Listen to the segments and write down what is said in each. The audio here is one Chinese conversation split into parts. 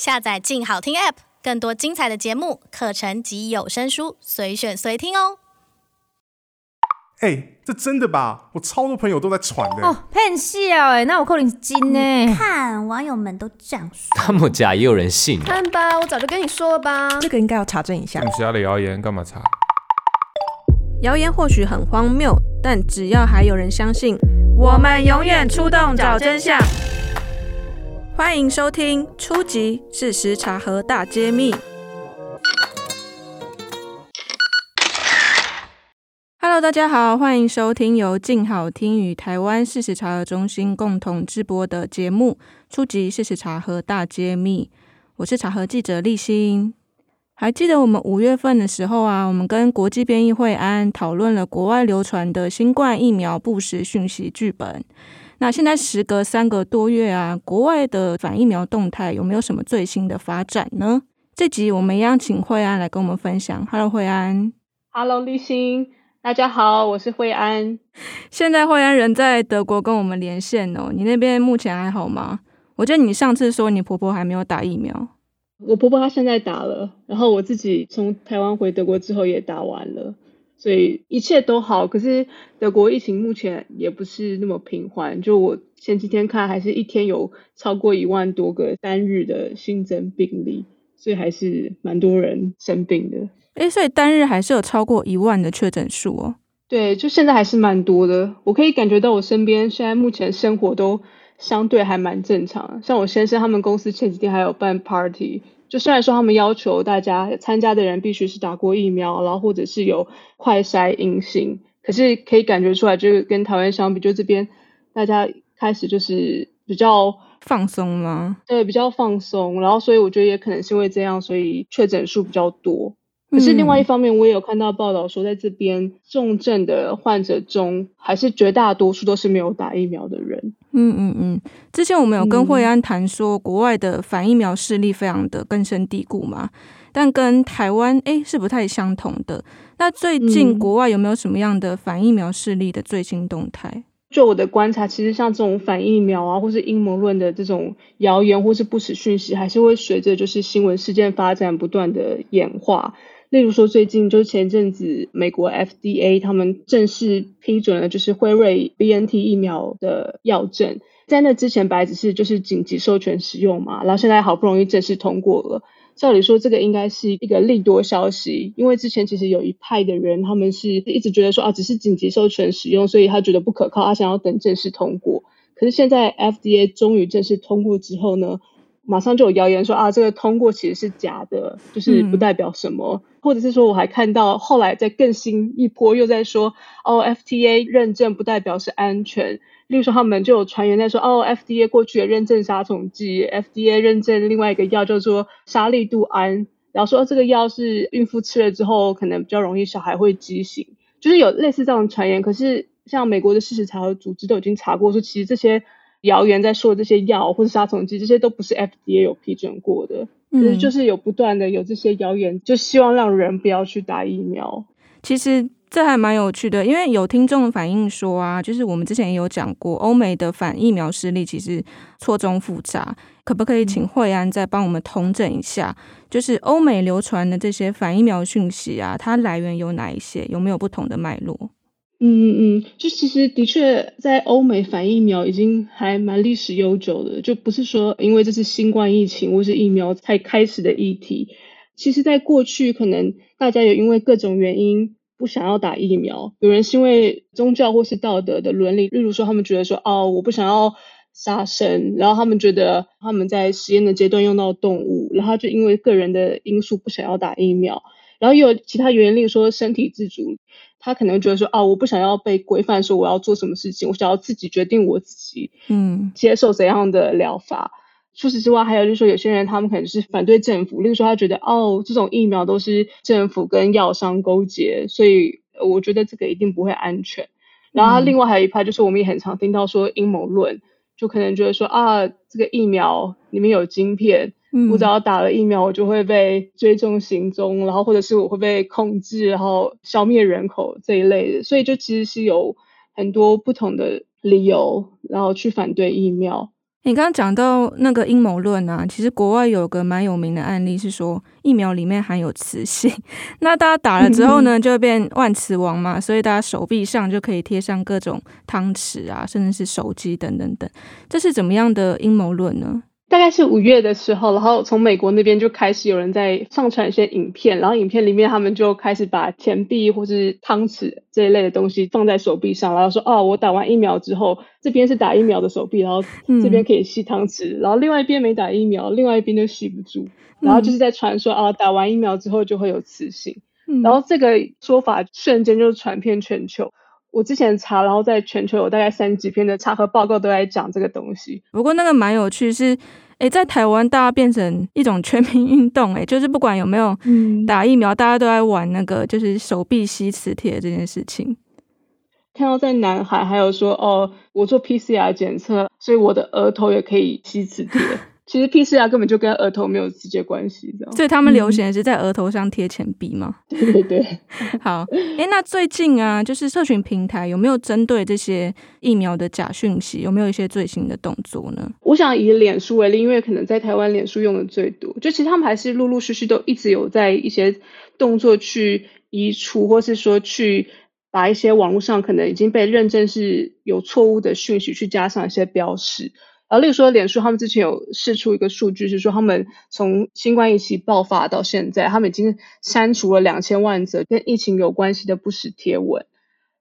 下载“静好听 ”App，更多精彩的节目、课程及有声书，随选随听哦。哎、欸，这真的吧？我超多朋友都在传的。哦，骗笑哎，那我扣你金呢？看网友们都这样说，那么假也有人信？看吧，我早就跟你说了吧。这个应该要查证一下。你家的谣言干嘛查？谣言或许很荒谬，但只要还有人相信，我们永远出动找真相。欢迎收听《出击！事实查核大揭秘》。Hello，大家好，欢迎收听由静好听与台湾事实查核中心共同制播的节目《出击！事实查核大揭秘》。我是查核记者立新。还记得我们五月份的时候啊，我们跟国际编译会安讨论了国外流传的新冠疫苗不实讯息剧本。那现在时隔三个多月啊，国外的反疫苗动态有没有什么最新的发展呢？这集我们一样请惠安来跟我们分享。Hello，惠安。Hello，立新。大家好，我是惠安。现在惠安人在德国跟我们连线哦。你那边目前还好吗？我记得你上次说你婆婆还没有打疫苗。我婆婆她现在打了，然后我自己从台湾回德国之后也打完了。所以一切都好，可是德国疫情目前也不是那么平缓。就我前几天看，还是一天有超过一万多个单日的新增病例，所以还是蛮多人生病的。诶，所以单日还是有超过一万的确诊数哦。对，就现在还是蛮多的。我可以感觉到我身边现在目前生活都相对还蛮正常。像我先生他们公司前几天还有办 party。就虽然说他们要求大家参加的人必须是打过疫苗，然后或者是有快筛阴性，可是可以感觉出来，就是跟台湾相比，就这边大家开始就是比较放松吗？对，比较放松。然后所以我觉得也可能是因为这样，所以确诊数比较多。可是另外一方面，我也有看到报道说，在这边重症的患者中，还是绝大多数都是没有打疫苗的人。嗯嗯嗯。之前我们有跟惠安谈说，国外的反疫苗势力非常的根深蒂固嘛，但跟台湾诶是不太相同的。那最近国外有没有什么样的反疫苗势力的最新动态？就我的观察，其实像这种反疫苗啊，或是阴谋论的这种谣言，或是不实讯息，还是会随着就是新闻事件发展不断的演化。例如说，最近就是前阵子，美国 FDA 他们正式批准了，就是辉瑞 BNT 疫苗的药证，在那之前本来只是就是紧急授权使用嘛，然后现在好不容易正式通过了。照理说，这个应该是一个利多消息，因为之前其实有一派的人，他们是一直觉得说啊，只是紧急授权使用，所以他觉得不可靠，他想要等正式通过。可是现在 FDA 终于正式通过之后呢，马上就有谣言说啊，这个通过其实是假的，就是不代表什么。嗯或者是说，我还看到后来在更新一波又在说，哦，FDA 认证不代表是安全。例如说，他们就有传言在说，哦，FDA 过去也认证杀虫剂，FDA 认证另外一个药叫做沙利度胺，然后说这个药是孕妇吃了之后可能比较容易小孩会畸形，就是有类似这样的传言。可是像美国的事实查核组织都已经查过，说其实这些谣言在说的这些药或者杀虫剂，这些都不是 FDA 有批准过的。其实就是有不断的有这些谣言，就希望让人不要去打疫苗。其实这还蛮有趣的，因为有听众反映说啊，就是我们之前也有讲过，欧美的反疫苗势力其实错综复杂。可不可以请惠安再帮我们统整一下，就是欧美流传的这些反疫苗讯息啊，它来源有哪一些？有没有不同的脉络？嗯嗯，就其实的确，在欧美反疫苗已经还蛮历史悠久的，就不是说因为这是新冠疫情或是疫苗才开始的议题。其实，在过去可能大家有因为各种原因不想要打疫苗，有人是因为宗教或是道德的伦理，例如说他们觉得说哦，我不想要杀生，然后他们觉得他们在实验的阶段用到动物，然后就因为个人的因素不想要打疫苗。然后又有其他原因，例如说身体自主，他可能觉得说啊，我不想要被规范，说我要做什么事情，我想要自己决定我自己，嗯，接受怎样的疗法。嗯、除此之外，还有就是说，有些人他们可能是反对政府，例如说他觉得哦，这种疫苗都是政府跟药商勾结，所以我觉得这个一定不会安全。然后另外还有一派，就是我们也很常听到说阴谋论，就可能觉得说啊，这个疫苗里面有晶片。我只要打了疫苗，我就会被追踪行踪，然后或者是我会被控制，然后消灭人口这一类的，所以就其实是有很多不同的理由，然后去反对疫苗。你刚刚讲到那个阴谋论啊，其实国外有个蛮有名的案例是说，疫苗里面含有磁性，那大家打了之后呢，就会变万磁王嘛，所以大家手臂上就可以贴上各种汤匙啊，甚至是手机等等等，这是怎么样的阴谋论呢？大概是五月的时候，然后从美国那边就开始有人在上传一些影片，然后影片里面他们就开始把钱币或是汤匙这一类的东西放在手臂上，然后说哦，我打完疫苗之后，这边是打疫苗的手臂，然后这边可以吸汤匙，然后另外一边没打疫苗，另外一边就吸不住，然后就是在传说啊，打完疫苗之后就会有磁性，然后这个说法瞬间就传遍全球。我之前查，然后在全球有大概三十几篇的查核报告都在讲这个东西。不过那个蛮有趣是，是诶，在台湾大家变成一种全民运动，诶，就是不管有没有打疫苗，嗯、大家都在玩那个就是手臂吸磁铁这件事情。看到在南海还有说哦，我做 PCR 检测，所以我的额头也可以吸磁铁。其实 PCR 根本就跟额头没有直接关系，这样。所以他们流行的是在额头上贴钱币吗？对对对。好，诶，那最近啊，就是社群平台有没有针对这些疫苗的假讯息，有没有一些最新的动作呢？我想以脸书为例，因为可能在台湾脸书用的最多，就其实他们还是陆陆续续都一直有在一些动作去移除，或是说去把一些网络上可能已经被认证是有错误的讯息去加上一些标识。然后，例如说，脸书他们之前有释出一个数据，是说他们从新冠疫情爆发到现在，他们已经删除了两千万则跟疫情有关系的不实贴文。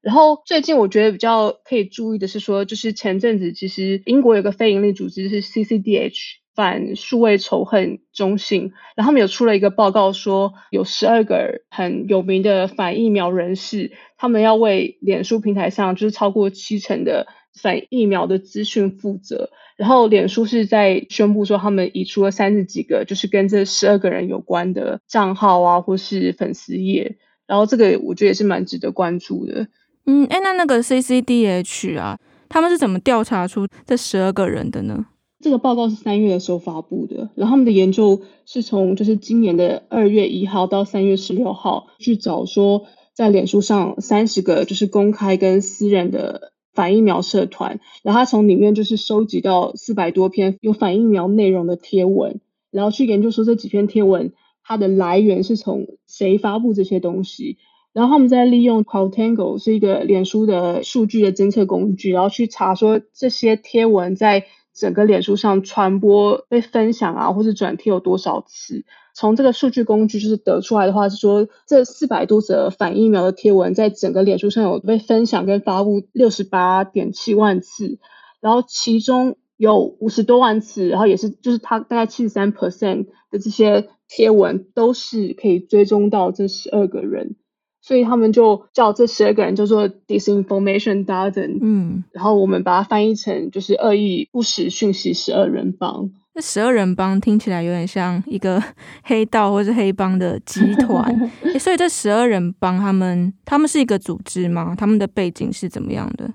然后，最近我觉得比较可以注意的是说，就是前阵子其实英国有个非营利组织是 CCDH 反数位仇恨中心，然后他们有出了一个报告说，有十二个很有名的反疫苗人士，他们要为脸书平台上就是超过七成的反疫苗的资讯负责。然后，脸书是在宣布说，他们移除了三十几个，就是跟这十二个人有关的账号啊，或是粉丝页。然后，这个我觉得也是蛮值得关注的。嗯，哎，那那个 CCDH 啊，他们是怎么调查出这十二个人的呢？这个报告是三月的时候发布的，然后他们的研究是从就是今年的二月一号到三月十六号去找说，在脸书上三十个就是公开跟私人的。反疫苗社团，然后他从里面就是收集到四百多篇有反疫苗内容的贴文，然后去研究说这几篇贴文它的来源是从谁发布这些东西，然后他们在利用 c o u t a n g l e 是一个脸书的数据的侦测工具，然后去查说这些贴文在整个脸书上传播、被分享啊，或是转贴有多少次。从这个数据工具就是得出来的话是说，这四百多则反疫苗的贴文在整个脸书上有被分享跟发布六十八点七万次，然后其中有五十多万次，然后也是就是它大概七十三 percent 的这些贴文都是可以追踪到这十二个人，所以他们就叫这十二个人叫做 Disinformation Dozen，嗯，然后我们把它翻译成就是恶意不实讯息十二人帮。这十二人帮听起来有点像一个黑道或是黑帮的集团，所以这十二人帮他们，他们是一个组织吗？他们的背景是怎么样的？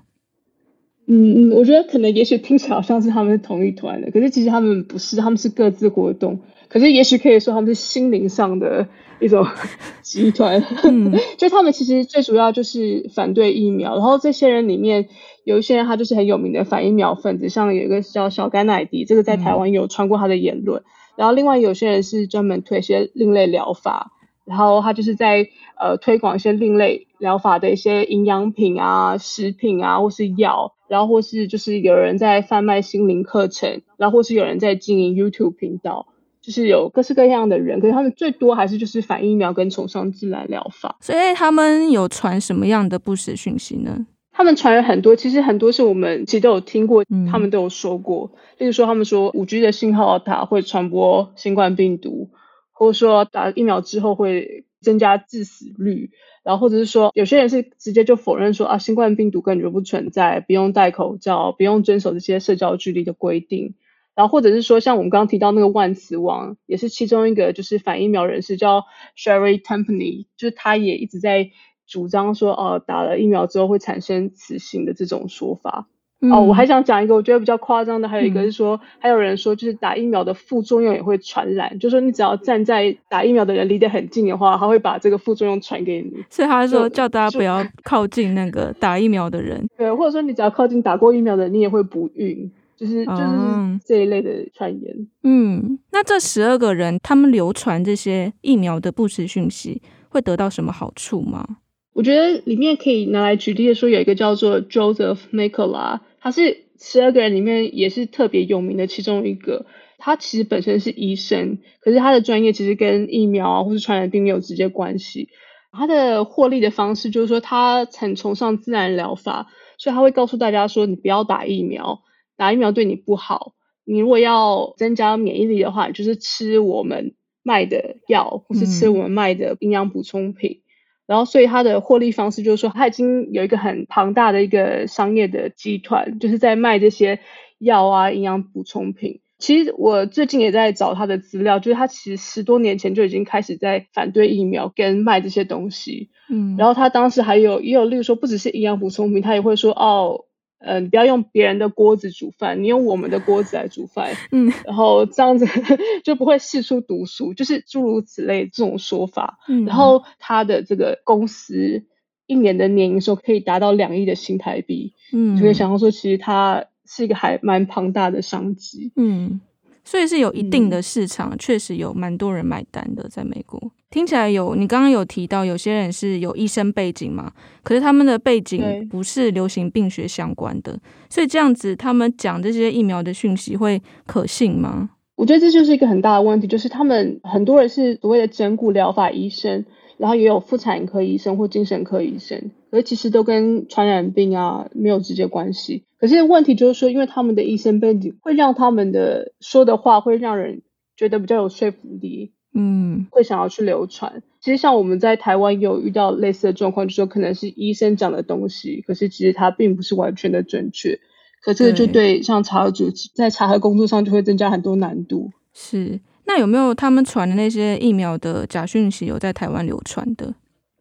嗯嗯，我觉得可能也许听起来好像是他们是同一团的，可是其实他们不是，他们是各自活动。可是也许可以说他们是心灵上的一种 集团，嗯、就他们其实最主要就是反对疫苗，然后这些人里面。有一些人他就是很有名的反疫苗分子，像有一个叫小甘乃迪，这个在台湾有传过他的言论。嗯、然后另外有些人是专门推一些另类疗法，然后他就是在呃推广一些另类疗法的一些营养品啊、食品啊，或是药，然后或是就是有人在贩卖心灵课程，然后或是有人在经营 YouTube 频道，就是有各式各样的人，可是他们最多还是就是反疫苗跟崇尚自然疗法。所以他们有传什么样的不实讯息呢？他们传了很多，其实很多是我们其实都有听过，他们都有说过。嗯、例如说，他们说五 G 的信号塔会传播新冠病毒，或者说打疫苗之后会增加致死率，然后或者是说有些人是直接就否认说啊，新冠病毒根本就不存在，不用戴口罩，不用遵守这些社交距离的规定。然后或者是说，像我们刚刚提到那个万磁王，也是其中一个就是反疫苗人士叫 Sherry Tenpenny，就是他也一直在。主张说，哦、打了疫苗之后会产生磁性的这种说法。嗯、哦，我还想讲一个我觉得比较夸张的，还有一个是说，嗯、还有人说，就是打疫苗的副作用也会传染，就是说你只要站在打疫苗的人离得很近的话，他会把这个副作用传给你。所以他说叫大家不要靠近那个打疫苗的人。对，或者说你只要靠近打过疫苗的人，你也会不孕。就是就是这一类的传言。嗯，那这十二个人他们流传这些疫苗的不实讯息，会得到什么好处吗？我觉得里面可以拿来举例的说，有一个叫做 Joseph Mikola，他是十二个人里面也是特别有名的其中一个。他其实本身是医生，可是他的专业其实跟疫苗啊或是传染病没有直接关系。他的获利的方式就是说，他很崇尚自然疗法，所以他会告诉大家说，你不要打疫苗，打疫苗对你不好。你如果要增加免疫力的话，就是吃我们卖的药，或是吃我们卖的营养补充品。嗯然后，所以他的获利方式就是说，他已经有一个很庞大的一个商业的集团，就是在卖这些药啊、营养补充品。其实我最近也在找他的资料，就是他其实十多年前就已经开始在反对疫苗跟卖这些东西。嗯，然后他当时还有也有，例如说，不只是营养补充品，他也会说哦。嗯、呃，你不要用别人的锅子煮饭，你用我们的锅子来煮饭，嗯，然后这样子 就不会释出毒素，就是诸如此类这种说法。嗯，然后他的这个公司一年的年营收可以达到两亿的新台币，嗯，就可以想象说，其实它是一个还蛮庞大的商机，嗯。所以是有一定的市场，嗯、确实有蛮多人买单的，在美国。听起来有，你刚刚有提到有些人是有医生背景嘛，可是他们的背景不是流行病学相关的，所以这样子他们讲这些疫苗的讯息会可信吗？我觉得这就是一个很大的问题，就是他们很多人是所谓的整骨疗法医生。然后也有妇产科医生或精神科医生，可是其实都跟传染病啊没有直接关系。可是问题就是说，因为他们的医生背景会让他们的说的话会让人觉得比较有说服力，嗯，会想要去流传。其实像我们在台湾有遇到类似的状况，就是说可能是医生讲的东西，可是其实它并不是完全的准确。可这个就对像查核组在查核工作上就会增加很多难度。是。那有没有他们传的那些疫苗的假讯息有在台湾流传的？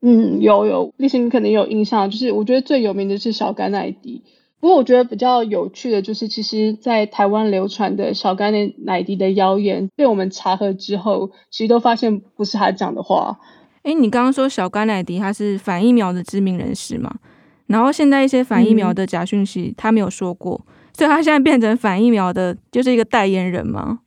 嗯，有有，立新可能有印象，就是我觉得最有名的是小甘奶迪。不过我觉得比较有趣的就是，其实，在台湾流传的小甘奶迪的谣言，被我们查核之后，其实都发现不是他讲的话。哎，你刚刚说小甘乃迪他是反疫苗的知名人士嘛？然后现在一些反疫苗的假讯息，他没有说过，嗯，所以他现在变成反疫苗的，就是一个代言人吗？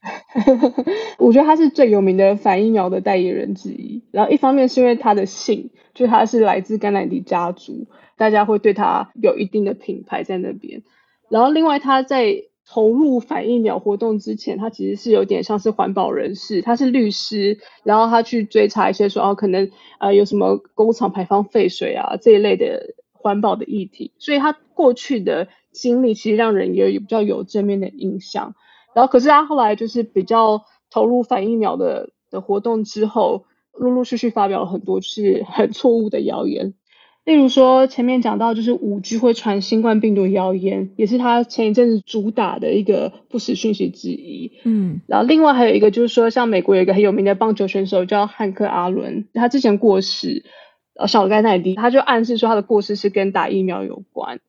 我觉得他是最有名的反疫苗的代言人之一。然后一方面是因为他的姓，就他是来自甘乃迪家族，大家会对他有一定的品牌在那边。然后另外他在投入反疫苗活动之前，他其实是有点像是环保人士，他是律师，然后他去追查一些说哦，可能呃有什么工厂排放废水啊这一类的环保的议题。所以他过去的经历其实让人也有比较有正面的印象。然后，可是他后来就是比较投入反疫苗的的活动之后，陆陆续续发表了很多就是很错误的谣言。例如说，前面讲到就是五 G 会传新冠病毒谣言，也是他前一阵子主打的一个不实讯息之一。嗯，然后另外还有一个就是说，像美国有一个很有名的棒球选手叫汉克阿伦，他之前过世，呃小甘乃迪他就暗示说他的过世是跟打疫苗有关。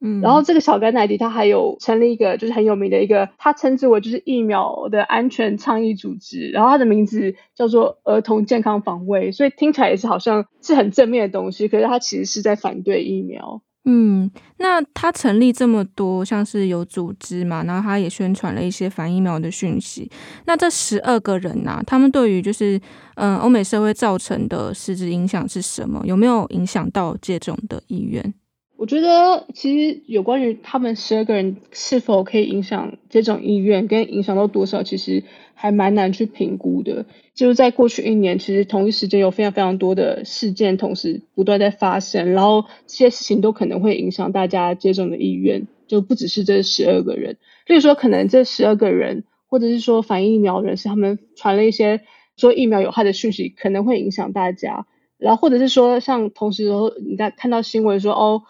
嗯，然后这个小甘乃迪他还有成立一个就是很有名的一个，他称之为就是疫苗的安全倡议组织，然后他的名字叫做儿童健康防卫，所以听起来也是好像是很正面的东西，可是他其实是在反对疫苗。嗯，那他成立这么多像是有组织嘛，然后他也宣传了一些反疫苗的讯息。那这十二个人呐、啊，他们对于就是嗯欧美社会造成的实质影响是什么？有没有影响到接种的意愿？我觉得其实有关于他们十二个人是否可以影响接种意愿，跟影响到多少，其实还蛮难去评估的。就是在过去一年，其实同一时间有非常非常多的事件同时不断在发生，然后这些事情都可能会影响大家接种的意愿，就不只是这十二个人。例如说，可能这十二个人，或者是说反疫苗人士，他们传了一些说疫苗有害的讯息，可能会影响大家。然后或者是说，像同时你在看到新闻说哦。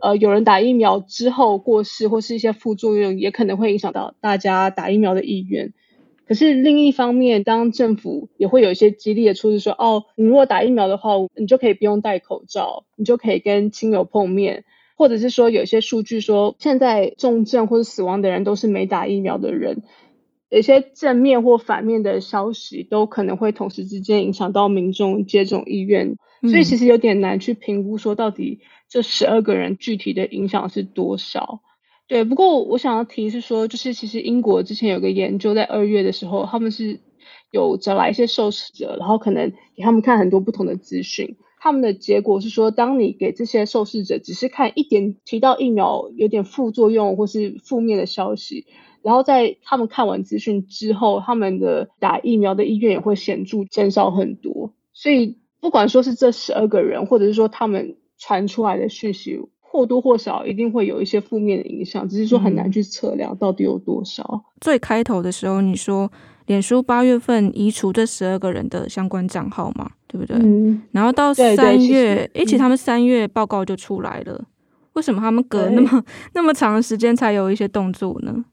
呃，有人打疫苗之后过世，或是一些副作用，也可能会影响到大家打疫苗的意愿。可是另一方面，当政府也会有一些激励的措施，说，哦，你如果打疫苗的话，你就可以不用戴口罩，你就可以跟亲友碰面，或者是说，有些数据说，现在重症或者死亡的人都是没打疫苗的人，有些正面或反面的消息都可能会同时之间影响到民众接种意愿，所以其实有点难去评估说到底。这十二个人具体的影响是多少？对，不过我想要提是说，就是其实英国之前有个研究，在二月的时候，他们是有找来一些受试者，然后可能给他们看很多不同的资讯。他们的结果是说，当你给这些受试者只是看一点提到疫苗有点副作用或是负面的消息，然后在他们看完资讯之后，他们的打疫苗的意愿也会显著减少很多。所以不管说是这十二个人，或者是说他们传出来的讯息，或多或少一定会有一些负面的影响，只是说很难去测量到底有多少。嗯。最开头的时候你说。脸书八月份移除这十二个人的相关账号嘛，对不对？嗯。然后到三月，而且他们三月报告就出来了。为什么他们隔那么那么长的时间才有一些动作呢？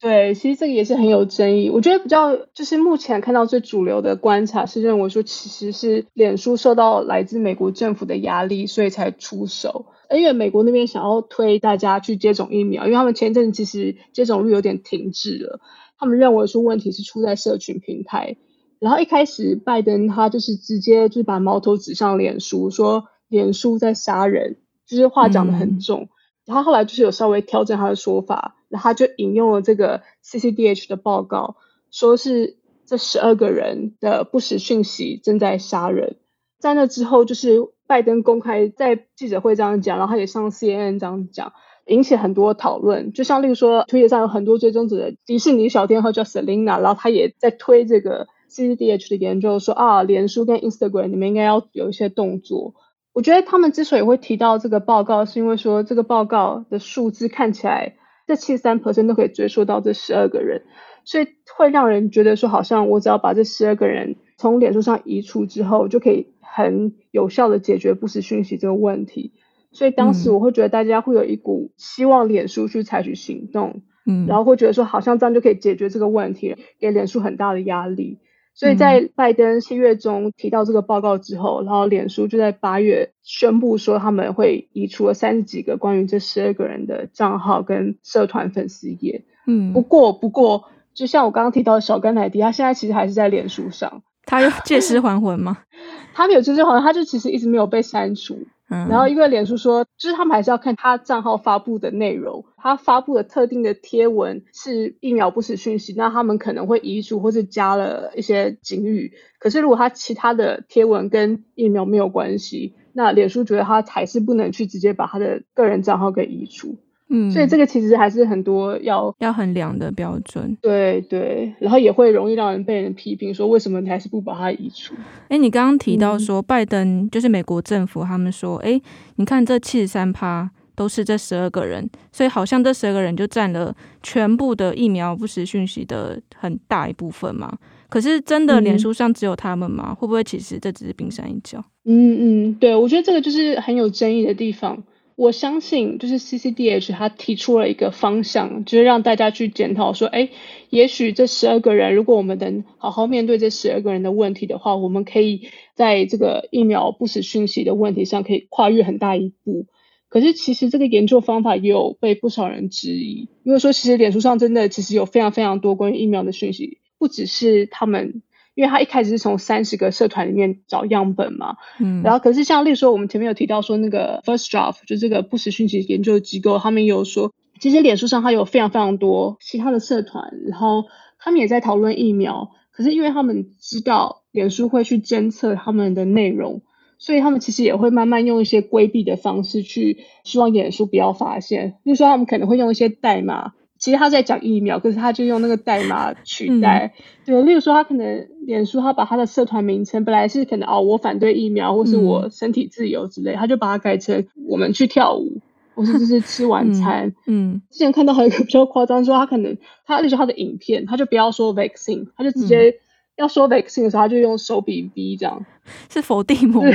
对，其实这个也是很有争议。我觉得比较就是目前看到最主流的观察是认为说，其实是脸书受到来自美国政府的压力，所以才出手。因为美国那边想要推大家去接种疫苗，因为他们前阵其实接种率有点停滞了。他们认为说问题是出在社群平台，然后一开始拜登他就是直接就是把矛头指向脸书，说脸书在杀人，就是话讲得很重。嗯、然后后来就是有稍微调整他的说法，他就引用了这个 CCDH 的报告，说是这十二个人的不实讯息正在杀人。在那之后，就是拜登公开在记者会这样讲，然后他也上 CNN 这样讲。引起很多讨论，就像例如说，推特上有很多追踪者的迪士尼小天后叫 Selina，然后他也在推这个 CCDH 的研究，说啊，脸书跟 Instagram 你们应该要有一些动作。我觉得他们之所以会提到这个报告，是因为说这个报告的数字看起来这七十三 percent 都可以追溯到这十二个人，所以会让人觉得说，好像我只要把这十二个人从脸书上移除之后，就可以很有效的解决不实讯息这个问题。所以当时我会觉得大家会有一股希望脸书去采取行动，嗯，然后会觉得说好像这样就可以解决这个问题，给脸书很大的压力。所以在拜登七月中提到这个报告之后，然后脸书就在八月宣布说他们会移除了三十几个关于这十二个人的账号跟社团粉丝页。嗯，不过不过，就像我刚刚提到的小甘乃迪，他现在其实还是在脸书上，他有借尸还魂吗？他没有借尸还魂，他就其实一直没有被删除。然后因为脸书说，就是他们还是要看他账号发布的内容，他发布的特定的贴文是疫苗不死讯息，那他们可能会移除或是加了一些警语。可是如果他其他的贴文跟疫苗没有关系，那脸书觉得他还是不能去直接把他的个人账号给移除。嗯，所以这个其实还是很多要要衡量的标准。对对，然后也会容易让人被人批评说，为什么你还是不把它移除？哎，你刚刚提到说拜登就是美国政府，他们说，哎、嗯，你看这七十三趴都是这十二个人，所以好像这十二个人就占了全部的疫苗不实讯息的很大一部分嘛。可是真的脸书上只有他们吗？嗯、会不会其实这只是冰山一角？嗯嗯，对，我觉得这个就是很有争议的地方。我相信，就是 CCDH 他提出了一个方向，就是让大家去检讨说，哎，也许这十二个人，如果我们能好好面对这十二个人的问题的话，我们可以在这个疫苗不实讯息的问题上可以跨越很大一步。可是，其实这个研究方法也有被不少人质疑，因为说其实脸书上真的其实有非常非常多关于疫苗的讯息，不只是他们。因为他一开始是从三十个社团里面找样本嘛，嗯，然后可是像例如说我们前面有提到说那个 First Draft 就这个不实讯息研究机构，他们有说，其实脸书上它有非常非常多其他的社团，然后他们也在讨论疫苗，可是因为他们知道脸书会去监测他们的内容，所以他们其实也会慢慢用一些规避的方式去希望脸书不要发现，例如说他们可能会用一些代码。其实他在讲疫苗，可是他就用那个代码取代。嗯、对，例如说他可能脸书，他把他的社团名称本来是可能哦，我反对疫苗，或是我身体自由之类，嗯、他就把它改成我们去跳舞，或是就是吃晚餐。嗯，嗯之前看到还有一个比较夸张，说他可能他例如说他的影片，他就不要说 vaccine，他就直接要说 vaccine 的时候，他就用手比 V 这样，是佛地魔吗？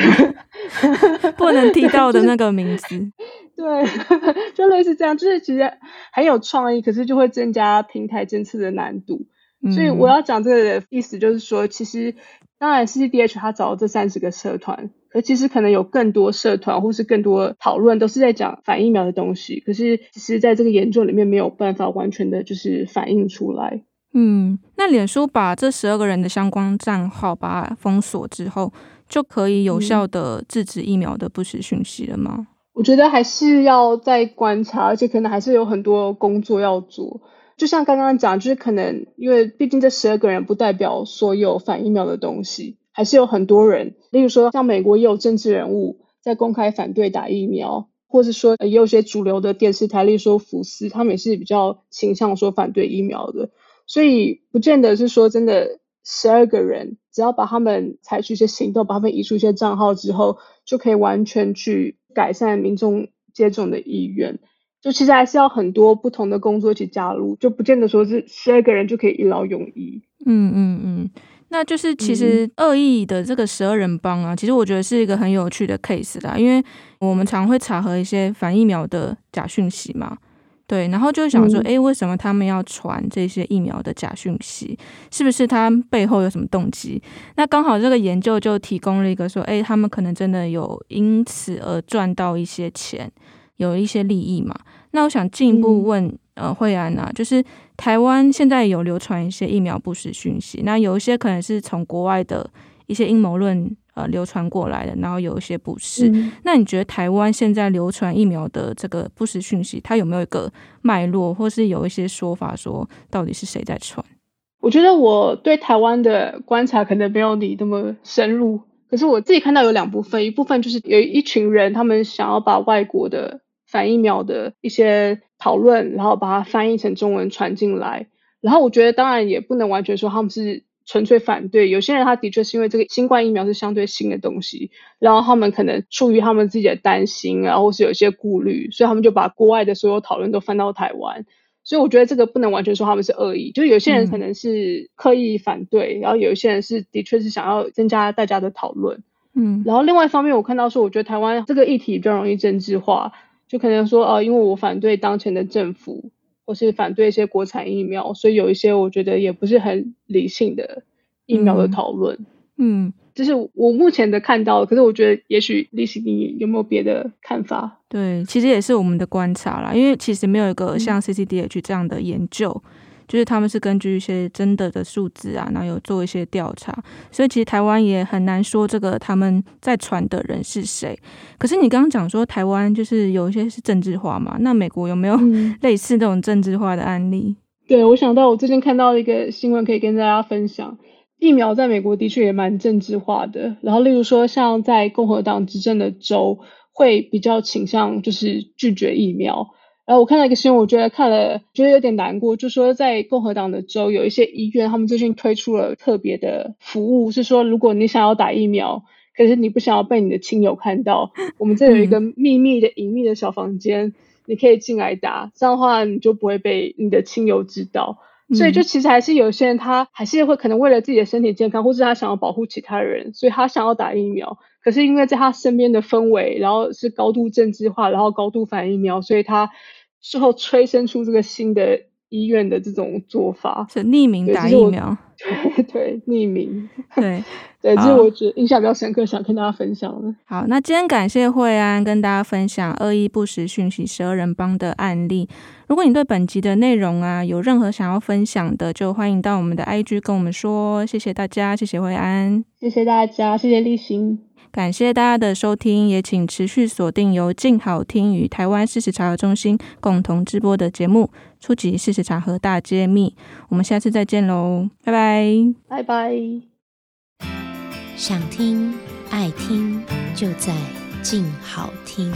不能提到的那个名字。对，就类似这样，就是其实很有创意，可是就会增加平台监测的难度。嗯、所以我要讲这个的意思就是说，其实当然 CCDH 他找了这三十个社团，可其实可能有更多社团或是更多讨论都是在讲反疫苗的东西，可是其实在这个研究里面没有办法完全的就是反映出来。嗯，那脸书把这十二个人的相关账号把它封锁之后，就可以有效的制止疫苗的不实讯息了吗？我觉得还是要再观察，而且可能还是有很多工作要做。就像刚刚讲，就是可能因为毕竟这十二个人不代表所有反疫苗的东西，还是有很多人，例如说像美国也有政治人物在公开反对打疫苗，或是说也有些主流的电视台，例如说福斯，他们也是比较倾向说反对疫苗的，所以不见得是说真的十二个人，只要把他们采取一些行动，把他们移出一些账号之后，就可以完全去改善民众接种的意愿。就其实还是要很多不同的工作一起加入，就不见得说是十二个人就可以一劳永逸。嗯嗯嗯，那就是其实恶意的这个十二人帮啊，其实我觉得是一个很有趣的 case 啦，因为我们常会查核一些反疫苗的假讯息嘛，对，然后就想说，哎、嗯，为什么他们要传这些疫苗的假讯息？是不是他背后有什么动机？那刚好这个研究就提供了一个说，哎，他们可能真的有因此而赚到一些钱。有一些利益嘛，那我想进一步问，嗯、呃，惠安啊，就是台湾现在有流传一些疫苗不实讯息，那有一些可能是从国外的一些阴谋论呃流传过来的，然后有一些不是。嗯、那你觉得台湾现在流传疫苗的这个不实讯息，它有没有一个脉络，或是有一些说法说到底是谁在传？我觉得我对台湾的观察可能没有你那么深入，可是我自己看到有两部分，一部分就是有一群人，他们想要把外国的反疫苗的一些讨论，然后把它翻译成中文传进来。然后我觉得，当然也不能完全说他们是纯粹反对。有些人他的确是因为这个新冠疫苗是相对新的东西，然后他们可能出于他们自己的担心，然后是有一些顾虑，所以他们就把国外的所有讨论都翻到台湾。所以我觉得这个不能完全说他们是恶意，就有些人可能是刻意反对，嗯、然后有一些人是的确是想要增加大家的讨论。嗯，然后另外一方面，我看到说，我觉得台湾这个议题比较容易政治化。就可能说，呃，因为我反对当前的政府，或是反对一些国产疫苗，所以有一些我觉得也不是很理性的疫苗的讨论。嗯，这是我目前的看到的。可是我觉得，也许立新你有没有别的看法？对，其实也是我们的观察啦，因为其实没有一个像 CCDH 这样的研究。嗯就是他们是根据一些真的的数字啊，然后有做一些调查，所以其实台湾也很难说这个他们在传的人是谁。可是你刚刚讲说台湾就是有一些是政治化嘛，那美国有没有 类似这种政治化的案例？嗯、对，我想到我最近看到一个新闻可以跟大家分享，疫苗在美国的确也蛮政治化的。然后例如说像在共和党执政的州，会比较倾向就是拒绝疫苗。然后我看到一个新闻，我觉得看了觉得有点难过，就说在共和党的州有一些医院，他们最近推出了特别的服务，是说如果你想要打疫苗，可是你不想要被你的亲友看到，我们这有一个秘密的、隐秘的小房间，你可以进来打，这样的话你就不会被你的亲友知道。所以就其实还是有些人他还是会可能为了自己的身体健康，或是他想要保护其他人，所以他想要打疫苗。可是因为在他身边的氛围，然后是高度政治化，然后高度反疫苗，所以他事后催生出这个新的医院的这种做法，是匿名打疫苗，对 对，匿名，对 对，这是我觉得印象比较深刻，想跟大家分享的。好，那今天感谢惠安跟大家分享恶意不实讯息十二人帮的案例。如果你对本集的内容啊有任何想要分享的，就欢迎到我们的 IG 跟我们说。谢谢大家，谢谢惠安，谢谢大家，谢谢立新。感谢大家的收听，也请持续锁定由静好听与台湾事实查核中心共同直播的节目《初级！事实查核大揭秘》。我们下次再见喽，拜拜，拜拜。想听爱听，就在静好听。